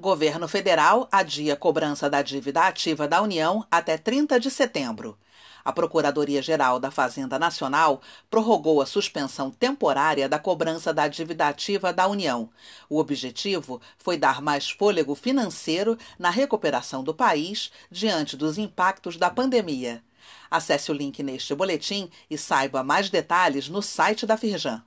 Governo federal adia cobrança da dívida ativa da União até 30 de setembro. A Procuradoria-Geral da Fazenda Nacional prorrogou a suspensão temporária da cobrança da dívida ativa da União. O objetivo foi dar mais fôlego financeiro na recuperação do país diante dos impactos da pandemia. Acesse o link neste boletim e saiba mais detalhes no site da Firjan.